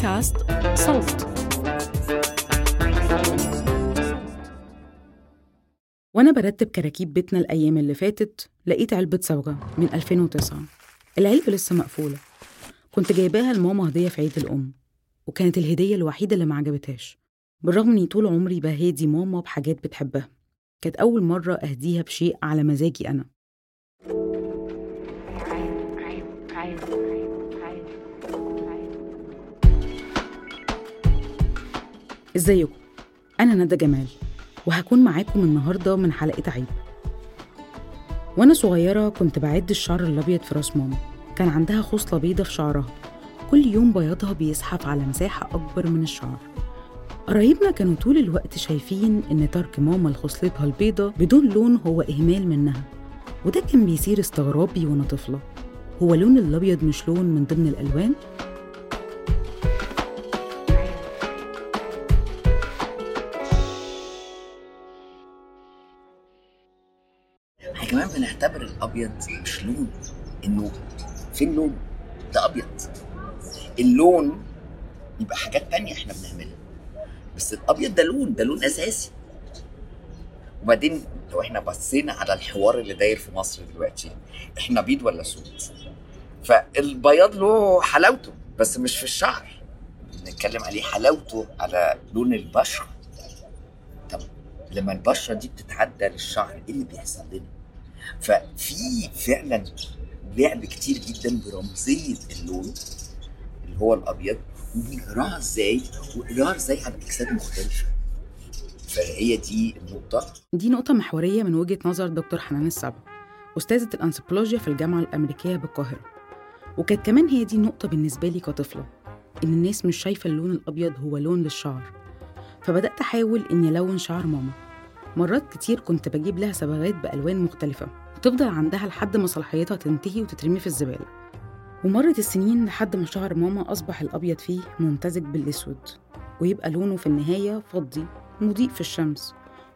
بودكاست صوت. وأنا برتب كراكيب بيتنا الأيام اللي فاتت لقيت علبة صبغة من 2009 العلبة لسه مقفولة. كنت جايباها لماما هدية في عيد الأم وكانت الهدية الوحيدة اللي ما عجبتهاش. بالرغم إني طول عمري بهادي ماما بحاجات بتحبها. كانت أول مرة أهديها بشيء على مزاجي أنا. ازيكم؟ أنا ندى جمال وهكون معاكم النهاردة من حلقة عيب. وأنا صغيرة كنت بعد الشعر الأبيض في راس ماما. كان عندها خصلة بيضة في شعرها. كل يوم بياضها بيزحف على مساحة أكبر من الشعر. قرايبنا كانوا طول الوقت شايفين إن ترك ماما لخصلتها البيضة بدون لون هو إهمال منها. وده كان بيثير استغرابي وأنا طفلة. هو لون الأبيض مش لون من ضمن الألوان؟ بنعتبر الأبيض مش لون إنه فين لون ده أبيض. اللون يبقى حاجات تانية إحنا بنعملها. بس الأبيض ده لون ده لون أساسي. وبعدين لو إحنا بصينا على الحوار اللي داير في مصر دلوقتي إحنا بيض ولا سود؟ فالبياض له حلاوته بس مش في الشعر. بنتكلم عليه حلاوته على لون البشرة. طب لما البشرة دي بتتعدى للشعر إيه اللي بيحصل لنا؟ ففي فعلا لعب كتير جدا برمزية اللون اللي هو الأبيض وبنقراها إزاي؟ وقراها إزاي على أجساد مختلفة. فهي دي النقطة. دي نقطة محورية من وجهة نظر دكتور حنان السبع أستاذة الأنثروبولوجيا في الجامعة الأمريكية بالقاهرة. وكانت كمان هي دي النقطة بالنسبة لي كطفلة إن الناس مش شايفة اللون الأبيض هو لون للشعر. فبدأت أحاول إني ألون شعر ماما. مرات كتير كنت بجيب لها صبغات بألوان مختلفة وتفضل عندها لحد ما صلاحيتها تنتهي وتترمي في الزبالة. ومرت السنين لحد ما شعر ماما أصبح الأبيض فيه ممتزج بالأسود ويبقى لونه في النهاية فضي مضيء في الشمس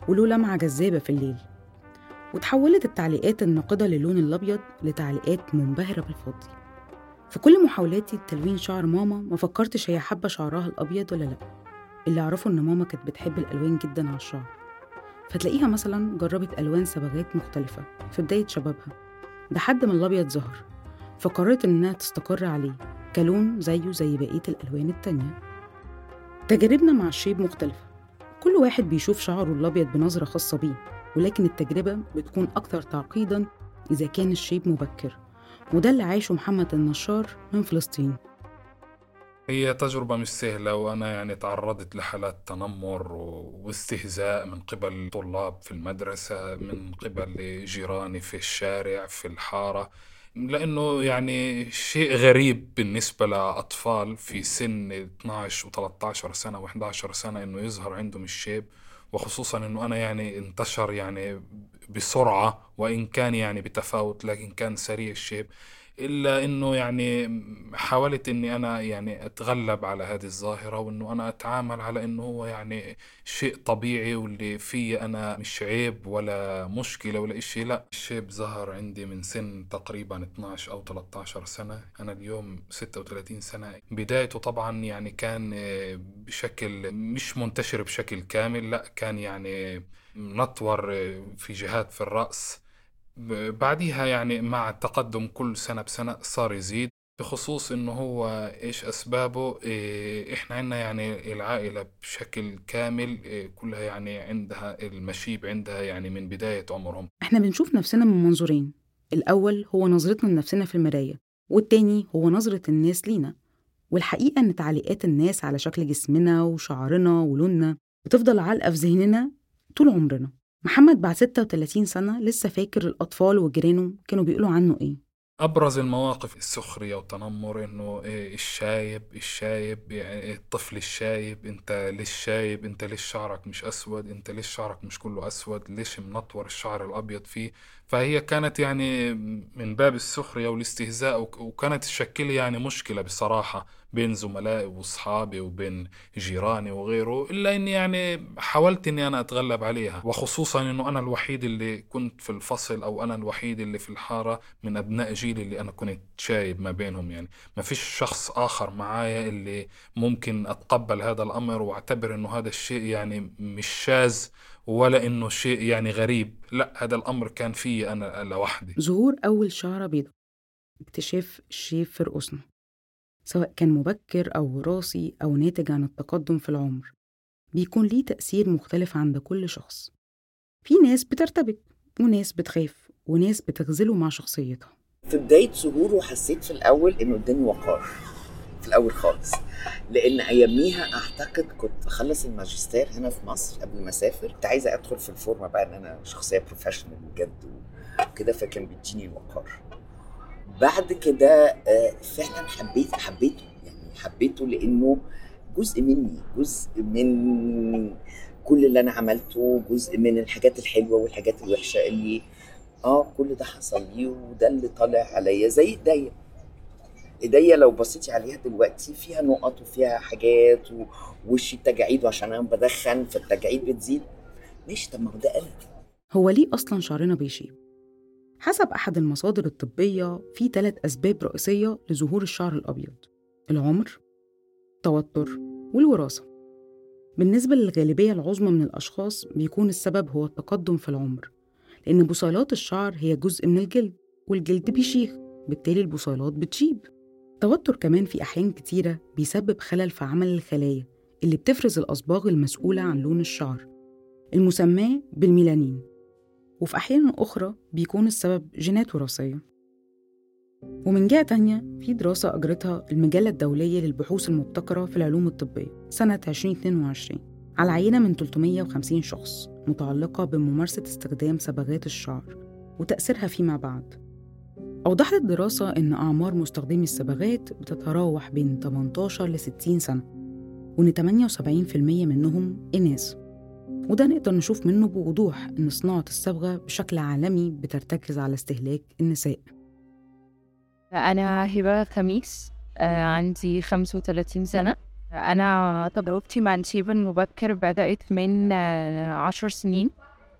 وله لمعة جذابة في الليل. وتحولت التعليقات الناقدة للون الأبيض لتعليقات منبهرة بالفضي. في كل محاولاتي لتلوين شعر ماما ما فكرتش هي حابة شعرها الأبيض ولا لأ. اللي أعرفه إن ماما كانت بتحب الألوان جدا على الشعر. فتلاقيها مثلا جربت ألوان صبغات مختلفة في بداية شبابها. لحد ما الأبيض ظهر فقررت إنها تستقر عليه كلون زيه زي بقية الألوان التانية. تجاربنا مع الشيب مختلفة. كل واحد بيشوف شعره الأبيض بنظرة خاصة بيه ولكن التجربة بتكون أكثر تعقيدا إذا كان الشيب مبكر. وده اللي عايشه محمد النشار من فلسطين. هي تجربة مش سهلة وأنا يعني تعرضت لحالات تنمر واستهزاء من قبل طلاب في المدرسة من قبل جيراني في الشارع في الحارة. لأنه يعني شيء غريب بالنسبة لأطفال في سن 12 و13 سنة و11 سنة إنه يظهر عندهم الشيب. وخصوصا إنه أنا يعني انتشر يعني بسرعة وإن كان يعني بتفاوت لكن كان سريع الشيب. إلا إنه يعني حاولت إني أنا يعني أتغلب على هذه الظاهرة وإنه أنا أتعامل على إنه هو يعني شيء طبيعي واللي في أنا مش عيب ولا مشكلة ولا إشي. لا الشيب ظهر عندي من سن تقريبا 12 أو 13 سنة. أنا اليوم 36 سنة. بدايته طبعا يعني كان بشكل مش منتشر بشكل كامل لا كان يعني منطور في جهات في الرأس. ب- بعديها يعني مع التقدم كل سنة بسنة صار يزيد بخصوص إنه هو إيش أسبابه؟ إيه إحنا عندنا يعني العائلة بشكل كامل إيه كلها يعني عندها المشيب عندها يعني من بداية عمرهم. إحنا بنشوف نفسنا من منظورين. الأول هو نظرتنا لنفسنا في المراية والتاني هو نظرة الناس لينا. والحقيقة إن تعليقات الناس على شكل جسمنا وشعرنا ولوننا بتفضل عالقة في ذهننا طول عمرنا. محمد بعد 36 سنة لسه فاكر الأطفال وجيرانه كانوا بيقولوا عنه إيه. أبرز المواقف السخرية والتنمر إنه إيه الشايب الشايب يعني الطفل الشايب أنت ليش شايب؟ أنت ليش شعرك مش أسود؟ أنت ليش شعرك مش كله أسود؟ ليش منطور الشعر الأبيض فيه؟ فهي كانت يعني من باب السخرية والاستهزاء وكانت تشكل يعني مشكلة بصراحة بين زملائي وأصحابي وبين جيراني وغيره إلا إني يعني حاولت إني أنا أتغلب عليها. وخصوصا إنه أنا الوحيد اللي كنت في الفصل أو أنا الوحيد اللي في الحارة من أبناء جيلي اللي أنا كنت شايب ما بينهم يعني. ما فيش شخص آخر معايا اللي ممكن أتقبل هذا الأمر وأعتبر إنه هذا الشيء يعني مش شاذ ولا إنه شيء يعني غريب. لا هذا الأمر كان في أنا لوحدي. ظهور أول شعرة بيضاء اكتشاف الشيب في رؤوسنا سواء كان مبكر أو وراثي أو ناتج عن التقدم في العمر. بيكون ليه تأثير مختلف عند كل شخص. في ناس بترتبك وناس بتخاف وناس بتغزله مع شخصيتها. في بداية ظهوره حسيت في الأول إنه اداني وقار. في الأول خالص. لأن أياميها أعتقد كنت بخلص الماجستير هنا في مصر قبل ما أسافر. كنت عايزة أدخل في الفورمة بقى إن أنا شخصية professional بجد وكده فكان بيديني الوقار. بعد كده آه، فعلا حبيت حبيته يعني حبيته لأنه جزء مني جزء من كل اللي أنا عملته جزء من الحاجات الحلوة والحاجات الوحشة اللي آه كل ده حصل لي وده اللي طالع عليا. زي ايديا ايديا لو بصيتي عليها دلوقتي فيها نقط وفيها حاجات ووشي التجاعيد وعشان أنا بدخن فالتجاعيد بتزيد. ماشي طب ما هو ده أنا هو ليه أصلا شعرنا بيشيب حسب أحد المصادر الطبية في ثلاث أسباب رئيسية لظهور الشعر الأبيض. العمر التوتر والوراثة. بالنسبة للغالبية العظمى من الأشخاص بيكون السبب هو التقدم في العمر لأن بصيلات الشعر هي جزء من الجلد والجلد بيشيخ بالتالي البصيلات بتشيب. التوتر كمان في أحيان كتيرة بيسبب خلل في عمل الخلايا اللي بتفرز الأصباغ المسؤولة عن لون الشعر المسماة بالميلانين. وفي أحيان أخرى بيكون السبب جينات وراثية. ومن جهة تانية في دراسة أجرتها المجلة الدولية للبحوث المبتكرة في العلوم الطبية سنة 2022 على عينة من 350 شخص متعلقة بممارسة استخدام صبغات الشعر وتأثيرها فيما بعد. أوضحت الدراسة إن أعمار مستخدمي الصبغات بتتراوح بين 18 ل 60 سنة وإن 78% منهم إناث. وده نقدر نشوف منه بوضوح إن صناعة الصبغة بشكل عالمي بترتكز على استهلاك النساء. أنا هبة خميس آه، عندي 35 سنة. أنا تجربتي مع النشيب المبكر بدأت من آه، عشر سنين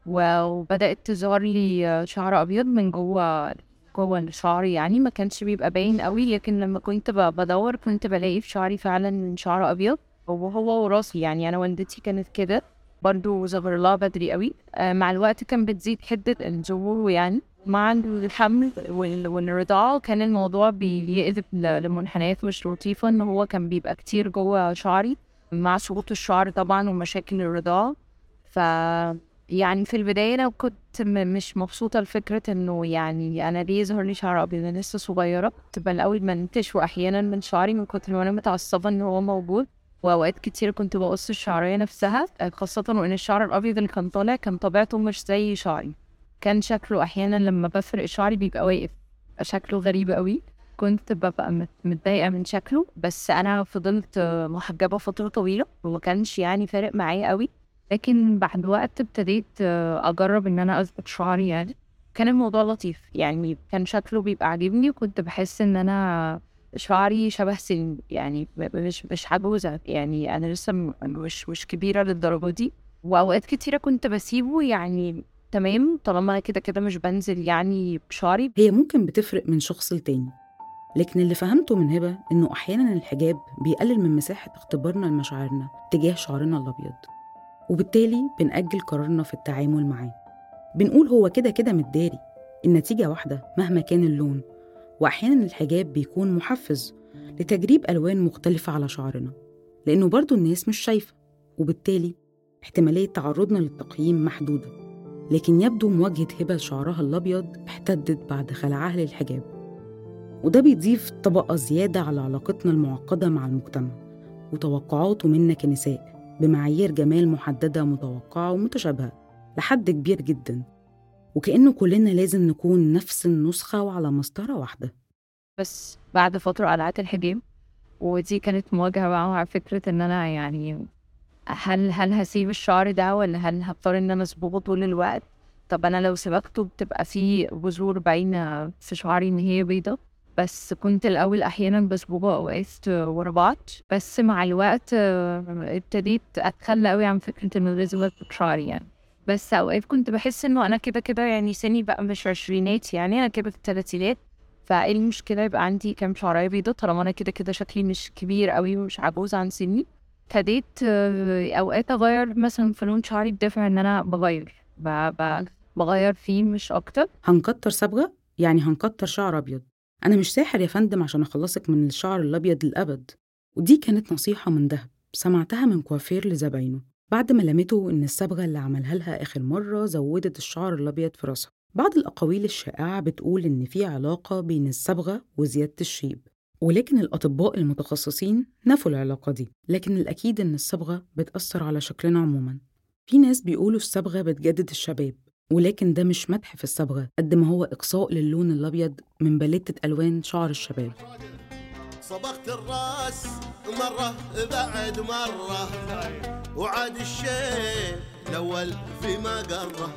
وبدأت تظهر لي شعر أبيض من جوه جوه شعري يعني ما كانش بيبقى باين قوي لكن لما كنت بدور كنت بلاقي في شعري فعلا شعر أبيض وهو وراثي. يعني أنا والدتي كانت كده برضو ظهر لها بدري قوي. آه مع الوقت كان بتزيد حدة الظهور يعني مع الحمل والرضاعة. كان الموضوع بيقلب لمنحنيات مش لطيفة إن هو كان بيبقى كتير جوه شعري مع سقوط الشعر طبعا ومشاكل الرضاعة. ف يعني في البداية أنا كنت مش مبسوطة لفكرة إنه يعني أنا ليه يظهر لي شعر أبيض؟ أنا لسه صغيرة تبقى الأول منتش وأحيانا من شعري من كتر ما أنا متعصبة إن هو موجود. وأوقات كتير كنت بقص الشعرية نفسها خاصة وإن الشعر الأبيض اللي كان طالع كان طبيعته مش زي شعري. كان شكله أحيانا لما بفرق شعري بيبقى واقف شكله غريب قوي كنت ببقى متضايقة من شكله بس أنا فضلت محجبة فترة طويلة وما كانش يعني فارق معايا قوي لكن بعد وقت ابتديت أجرب إن أنا أظبط شعري يعني. كان الموضوع لطيف يعني كان شكله بيبقى عاجبني وكنت بحس إن أنا شعري شبه سن يعني مش مش عجوزة يعني. أنا لسه مش مش كبيرة للدرجة دي. وأوقات كتيرة كنت بسيبه يعني تمام طالما أنا كده كده مش بنزل يعني بشعري. هي ممكن بتفرق من شخص لتاني لكن اللي فهمته من هبة إنه أحيانا الحجاب بيقلل من مساحة اختبارنا لمشاعرنا تجاه شعرنا الأبيض. وبالتالي بنأجل قرارنا في التعامل معاه. بنقول هو كده كده متداري. النتيجة واحدة مهما كان اللون. وأحيانا الحجاب بيكون محفز لتجريب ألوان مختلفة على شعرنا لأنه برضو الناس مش شايفة. وبالتالي احتمالية تعرضنا للتقييم محدودة. لكن يبدو مواجهة هبة شعرها الأبيض احتدت بعد خلعها للحجاب وده بيضيف طبقة زيادة على علاقتنا المعقدة مع المجتمع وتوقعاته منا كنساء بمعايير جمال محددة متوقعة ومتشابهة لحد كبير جدا وكأنه كلنا لازم نكون نفس النسخة وعلى مسطرة واحدة. بس بعد فترة قلعت الحجاب ودي كانت مواجهة بقى مع فكرة إن أنا يعني هل هل هسيب الشعر ده ولا هل هضطر إن أنا أصبغه طول الوقت؟ طب أنا لو سبقته بتبقى في بذور باينة في شعري إن هي بيضة؟ بس كنت الأول أحيانا بصبغه أوقات ورا بعض بس مع الوقت آه، ابتديت أتخلى أوي عن فكرة أصبغ شعري يعني. بس أوقات كنت بحس إنه أنا كده كده يعني سني بقى مش عشرينات يعني أنا كده في التلاتينات. فإيه المشكلة؟ يبقى عندي كام شعراية بيضة طالما أنا كده كده شكلي مش كبير قوي ومش عجوز عن سني. ابتديت آه، أوقات أغير مثلا في لون شعري بدافع إن أنا بغير. بغير فيه مش أكتر. هنكتر صبغة؟ يعني هنكتر شعر أبيض. أنا مش ساحر يا فندم عشان أخلصك من الشعر الأبيض للأبد. ودي كانت نصيحة من دهب. سمعتها من كوافير لزباينه بعد ما لمته إن الصبغة اللي عملها لها آخر مرة زودت الشعر الأبيض في راسها. بعض الأقاويل الشائعة بتقول إن في علاقة بين الصبغة وزيادة الشيب ولكن الأطباء المتخصصين نفوا العلاقة دي لكن الأكيد إن الصبغة بتأثر على شكلنا عموما. في ناس بيقولوا الصبغة بتجدد الشباب ولكن ده مش مدح في الصبغة قد ما هو إقصاء للون الأبيض من باليتة ألوان شعر الشباب. صبغت الراس مرة بعد مرة وعاد الشيء الأول فيما قره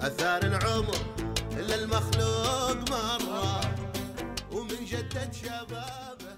أثار العمر إلا المخلوق مرة ومن جدد شبابه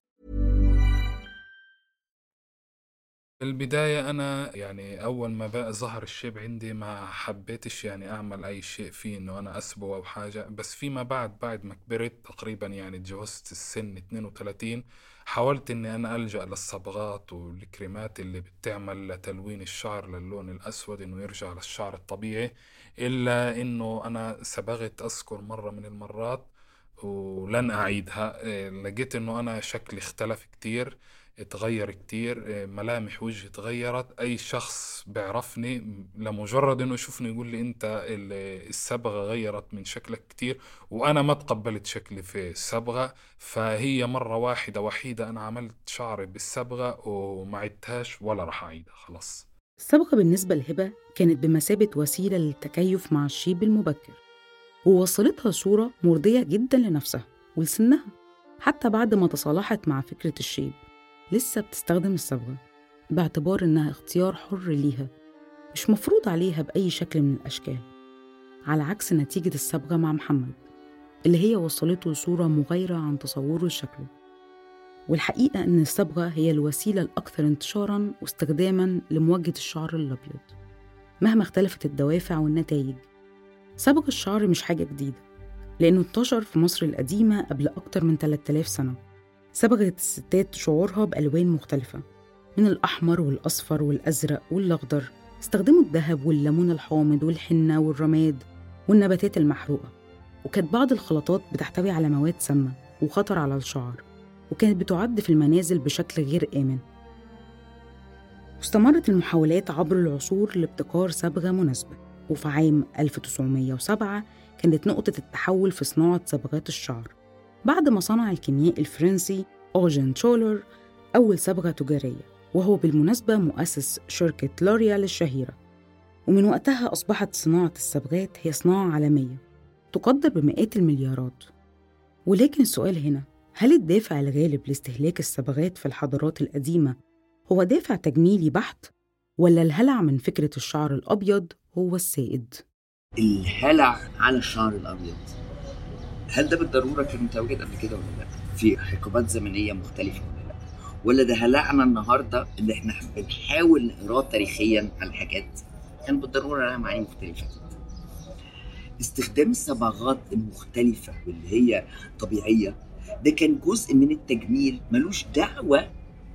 في البداية أنا يعني أول ما بقى ظهر الشيب عندي ما حبيتش يعني أعمل أي شيء فيه إنه أنا أسبه أو حاجة بس فيما بعد بعد ما كبرت تقريبا يعني تجاوزت السن 32 حاولت إني أنا ألجأ للصبغات والكريمات اللي بتعمل تلوين الشعر للون الأسود إنه يرجع للشعر الطبيعي إلا إنه أنا صبغت أذكر مرة من المرات ولن أعيدها. إيه، لقيت إنه أنا شكلي اختلف كتير. اتغير كتير إيه، ملامح وجهي اتغيرت. أي شخص بيعرفني لمجرد إنه يشوفني يقول لي أنت ال- الصبغة غيرت من شكلك كتير وأنا ما تقبلت شكلي في الصبغة فهي مرة واحدة وحيدة أنا عملت شعري بالصبغة وما عدتهاش ولا راح أعيدها خلاص. الصبغة بالنسبة لهبة كانت بمثابة وسيلة للتكيف مع الشيب المبكر ووصلتها صورة مرضية جدا لنفسها ولسنها حتى بعد ما تصالحت مع فكرة الشيب. لسه بتستخدم الصبغة باعتبار إنها اختيار حر ليها مش مفروض عليها بأي شكل من الأشكال على عكس نتيجة الصبغة مع محمد اللي هي وصلته لصورة مغايرة عن تصوره لشكله والحقيقة إن الصبغة هي الوسيلة الأكثر انتشاراً واستخداماً لمواجهة الشعر الأبيض مهما اختلفت الدوافع والنتائج. صبغ الشعر مش حاجة جديدة لأنه انتشر في مصر القديمة قبل أكتر من 3000 سنة. صبغت الستات شعورها بألوان مختلفة من الأحمر والأصفر والأزرق والأخضر. استخدموا الذهب والليمون الحامض والحنة والرماد والنباتات المحروقة. وكانت بعض الخلطات بتحتوي على مواد سامة وخطر على الشعر وكانت بتعد في المنازل بشكل غير آمن. واستمرت المحاولات عبر العصور لابتكار صبغة مناسبة وفي عام 1907 كانت نقطة التحول في صناعة صبغات الشعر. بعد ما صنع الكيميائي الفرنسي أوجن تشولر أول صبغة تجارية وهو بالمناسبة مؤسس شركة لوريال الشهيرة ومن وقتها أصبحت صناعة الصبغات هي صناعة عالمية تقدر بمئات المليارات. ولكن السؤال هنا هل الدافع الغالب لاستهلاك الصبغات في الحضارات القديمة هو دافع تجميلي بحت؟ ولا الهلع من فكرة الشعر الأبيض هو السائد؟ الهلع على الشعر الأبيض. هل ده بالضرورة كان متواجد قبل كده ولا لأ؟ في حقبات زمنية مختلفة ولا لأ؟ ولا ده هلعنا النهارده اللي إحنا بنحاول نقرأه تاريخيا على حاجات كان بالضرورة لها معاني مختلفة استخدام الصبغات المختلفه واللي هي طبيعية ده كان جزء من التجميل ملوش دعوة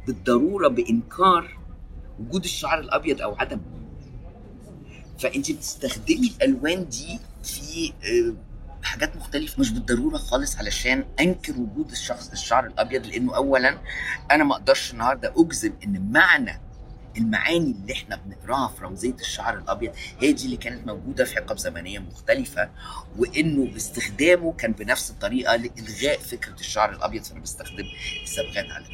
بالضرورة بإنكار وجود الشعر الأبيض أو عدمه فأنت بتستخدمي الألوان دي في آه، حاجات مختلفة مش بالضرورة خالص علشان أنكر وجود الشخص الشعر الأبيض لأنه أولا أنا ما أقدرش النهاردة أجزم إن معنى المعاني اللي إحنا بنقراها في رمزية الشعر الأبيض هي دي اللي كانت موجودة في حقب زمنية مختلفة وإنه استخدامه كان بنفس الطريقة لإلغاء فكرة الشعر الأبيض فأنا بستخدم الصبغات على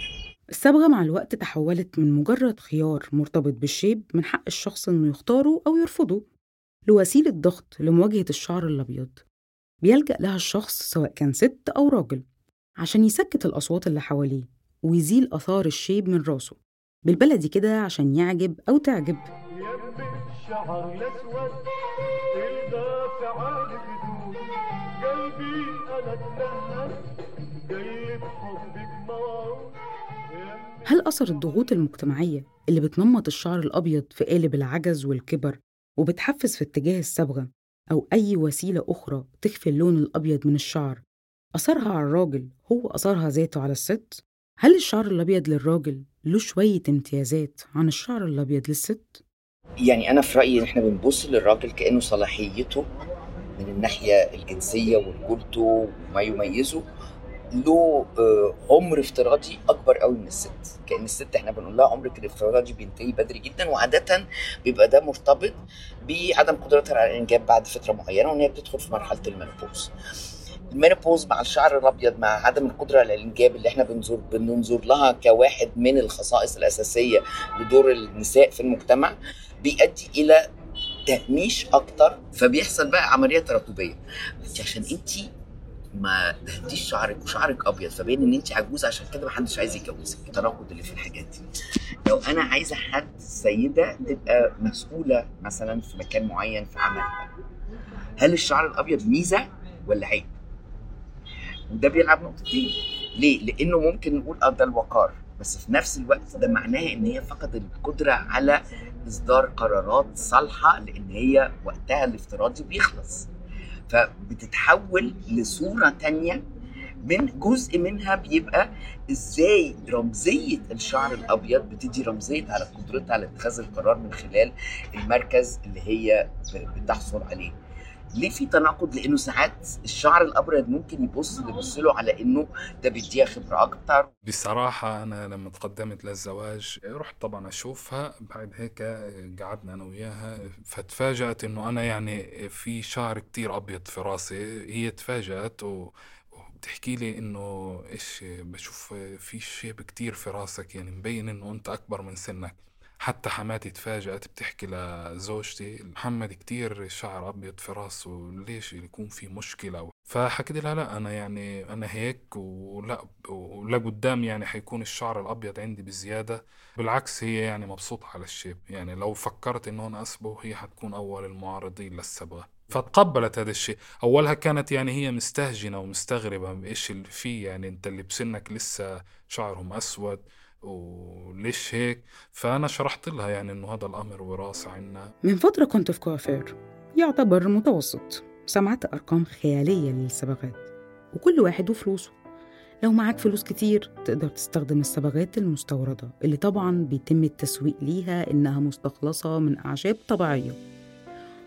الصبغة مع الوقت تحولت من مجرد خيار مرتبط بالشيب من حق الشخص إنه يختاره أو يرفضه لوسيلة ضغط لمواجهة الشعر الأبيض. بيلجأ لها الشخص سواء كان ست أو راجل عشان يسكت الأصوات اللي حواليه ويزيل آثار الشيب من راسه. بالبلدي كده عشان يعجب أو تعجب. الشعر الدافع قلبي موعود هل أثر الضغوط المجتمعية اللي بتنمط الشعر الأبيض في قالب العجز والكبر وبتحفز في اتجاه الصبغة أو أي وسيلة أخرى تخفي اللون الأبيض من الشعر أثرها على الراجل هو أثرها ذاته على الست؟ هل الشعر الأبيض للراجل له شوية امتيازات عن الشعر الأبيض للست؟ يعني أنا في رأيي إن إحنا بنبص للراجل كأنه صلاحيته من الناحية الجنسية ورجولته وما يميزه له آه، عمر افتراضي أكبر قوي من الست. كأن الست إحنا بنقول لها عمرك الافتراضي بينتهي بدري جدا وعاده بيبقى ده مرتبط بعدم قدرتها على الإنجاب بعد فترة معينة وإن هي بتدخل في مرحلة ال menopause ال menopause مع الشعر الأبيض مع عدم القدرة على الإنجاب اللي إحنا بننظر بننظر لها كواحد من الخصائص الأساسية لدور النساء في المجتمع بيؤدي إلى تهميش أكتر فبيحصل بقى عمليه تراتبيه عشان انت ما دهنتيش شعرك وشعرك أبيض فبين إن انت عجوزة عشان كده محدش عايز يتجوزك. التناقض اللي في الحاجات دي. لو أنا عايزة حد سيدة تبقى مسؤولة مثلا في مكان معين في عملها هل الشعر الأبيض ميزة ولا عيب؟ وده بيلعب نقطتين ليه؟ لأنه ممكن نقول آه ده الوقار. بس في نفس الوقت ده معناه إن هي فقدت القدرة على إصدار قرارات صالحة لأن هي وقتها الافتراضي بيخلص. فبتتحول لصورة تانية من جزء منها بيبقى إزاي رمزية الشعر الأبيض بتدي رمزية على قدرتها على اتخاذ القرار من خلال المركز اللي هي بتحصل عليه. ليه في تناقض؟ لأنه ساعات الشعر الأبيض ممكن يبص يبص له على إنه ده بيديها خبرة أكتر. بصراحة أنا لما تقدمت للزواج رحت طبعا أشوفها بعد هيك قعدنا أنا وياها. فتفاجأت إنه أنا يعني في شعر كتير أبيض في راسي. هي تفاجأت و وبتحكي لي إنه إيش بشوف في شيب كتير في راسك يعني مبين إنه أنت أكبر من سنك. حتى حماتي تفاجأت بتحكي لزوجتي محمد كتير شعر أبيض في راسه ليش يكون في مشكلة؟ فحكيت لها لا أنا يعني أنا هيك ولا ولا قدام يعني حيكون الشعر الأبيض عندي بزيادة. بالعكس هي يعني مبسوطة على الشيب. يعني لو فكرت إنه أنا أصبغ هي حتكون أول المعارضين للصبغة فتقبلت هذا الشيء. أولها كانت يعني هي مستهجنة ومستغربة إيش اللي فيه يعني؟ أنت اللي بسنك لسه شعرهم أسود. وليش هيك؟ فأنا شرحت لها يعني إنه هذا الأمر وراثة عنا. من فترة كنت في كوافير يعتبر متوسط. سمعت أرقام خيالية للصبغات وكل واحد وفلوسه. لو معاك فلوس كتير تقدر تستخدم الصبغات المستوردة اللي طبعا بيتم التسويق ليها إنها مستخلصة من أعشاب طبيعية.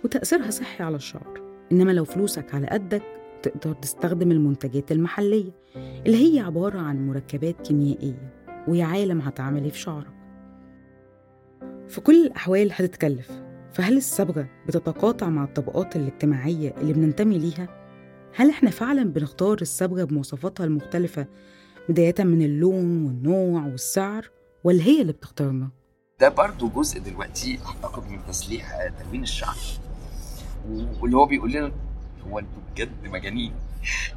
وتأثيرها صحي على الشعر. إنما لو فلوسك على قدك تقدر تستخدم المنتجات المحلية اللي هي عبارة عن مركبات كيميائية. ويا عالم هتعمل في شعرك في كل الأحوال هتتكلف فهل الصبغة بتتقاطع مع الطبقات الاجتماعية اللي بننتمي ليها هل إحنا فعلا بنختار الصبغة بمواصفاتها المختلفة بداية من اللون والنوع والسعر ولا هي اللي بتختارنا؟ ده برضو جزء دلوقتي أعتقد من تسليح تلوين الشعر واللي هو بيقول لنا هو أنتوا بجد مجانين.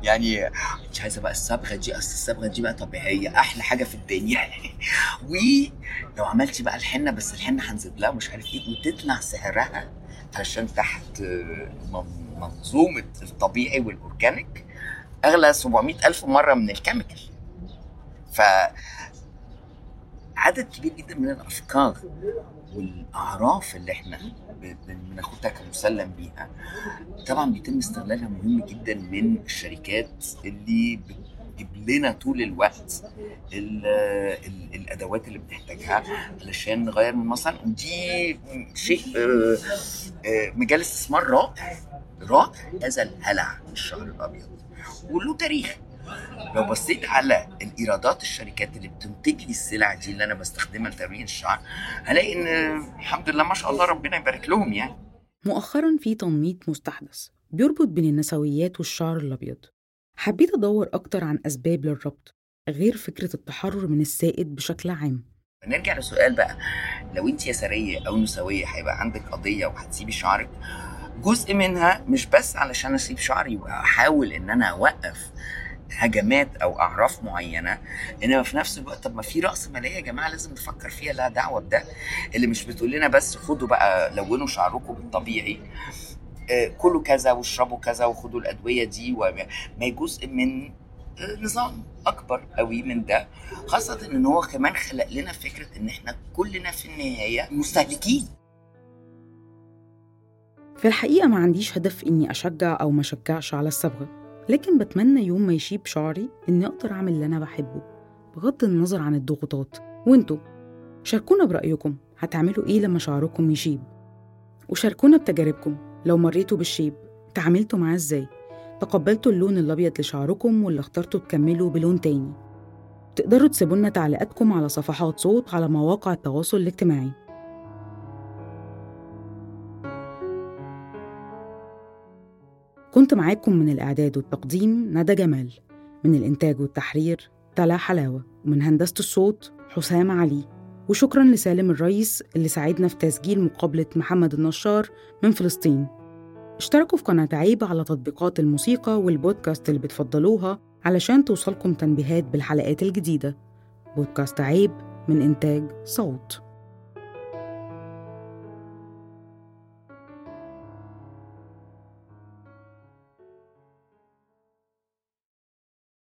يعني مش عايزة بقى الصبغة دي أصل الصبغة دي بقى طبيعية أحلى حاجة في الدنيا. ولو عملتي بقى الحنة بس الحنة هنزيد لها مش عارف إيه وتطلع سعرها عشان تحت من- منظومة الطبيعي وال organic أغلى 700 ألف مرة من ال chemical. ف عدد كبير جدا من الأفكار والأعراف اللي إحنا ب- بناخدها كمسلم بيها. طبعا بيتم استغلالها مهم جدا من الشركات اللي بتجيب لنا طول الوقت ال ال الأدوات اللي بنحتاجها علشان نغير من مصنع. ودي شيء آه، آه، مجال استثمار رائع رائع. هذا الهلع الشهر الأبيض. وله تاريخ لو بصيت على الإيرادات الشركات اللي بتنتج لي السلع دي اللي أنا بستخدمها لتلوين الشعر هلاقي إن الحمد لله ما شاء الله ربنا يبارك لهم يعني. مؤخرا في تنميط مستحدث بيربط بين النسويات والشعر الأبيض. حبيت أدور أكتر عن أسباب للربط غير فكرة التحرر من السائد بشكل عام. نرجع لسؤال بقى. لو أنت يساريه أو نسوية هيبقى عندك قضية وهتسيبي شعرك جزء منها مش بس علشان أسيب شعري وأحاول إن أنا أوقف هجمات أو أعراف معينة إنما في نفس الوقت طب ما في رأس مالية يا جماعة لازم نفكر فيها لها دعوة بده. اللي مش بتقول لنا بس خدوا بقى لونوا شعركم بالطبيعي آه، كلوا كذا واشربوا كذا وخدوا الأدوية دي وما ما جزء من آه، نظام أكبر قوي من ده. خاصة إن هو كمان خلق لنا فكرة إن إحنا كلنا في النهاية مستهلكين. في الحقيقة ما عنديش هدف إني أشجع أو ما أشجعش على الصبغة. لكن بتمنى يوم ما يشيب شعري إني أقدر أعمل اللي أنا بحبه بغض النظر عن الضغوطات. وأنتوا؟ شاركونا برأيكم هتعملوا إيه لما شعركم يشيب؟ وشاركونا بتجاربكم لو مريتوا بالشيب تعاملتوا معاه إزاي؟ تقبلتوا اللون الأبيض لشعركم ولا اخترتوا تكملوا بلون تاني؟ تقدروا تسيبوا لنا تعليقاتكم على صفحات صوت على مواقع التواصل الاجتماعي. كنت معاكم من الإعداد والتقديم ندى جمال من الإنتاج والتحرير تلا حلاوة ومن هندسة الصوت حسام علي. وشكرا لسالم الرئيس اللي ساعدنا في تسجيل مقابلة محمد النشار من فلسطين. اشتركوا في قناة عيب على تطبيقات الموسيقى والبودكاست اللي بتفضلوها علشان توصلكم تنبيهات بالحلقات الجديدة. بودكاست عيب من إنتاج صوت.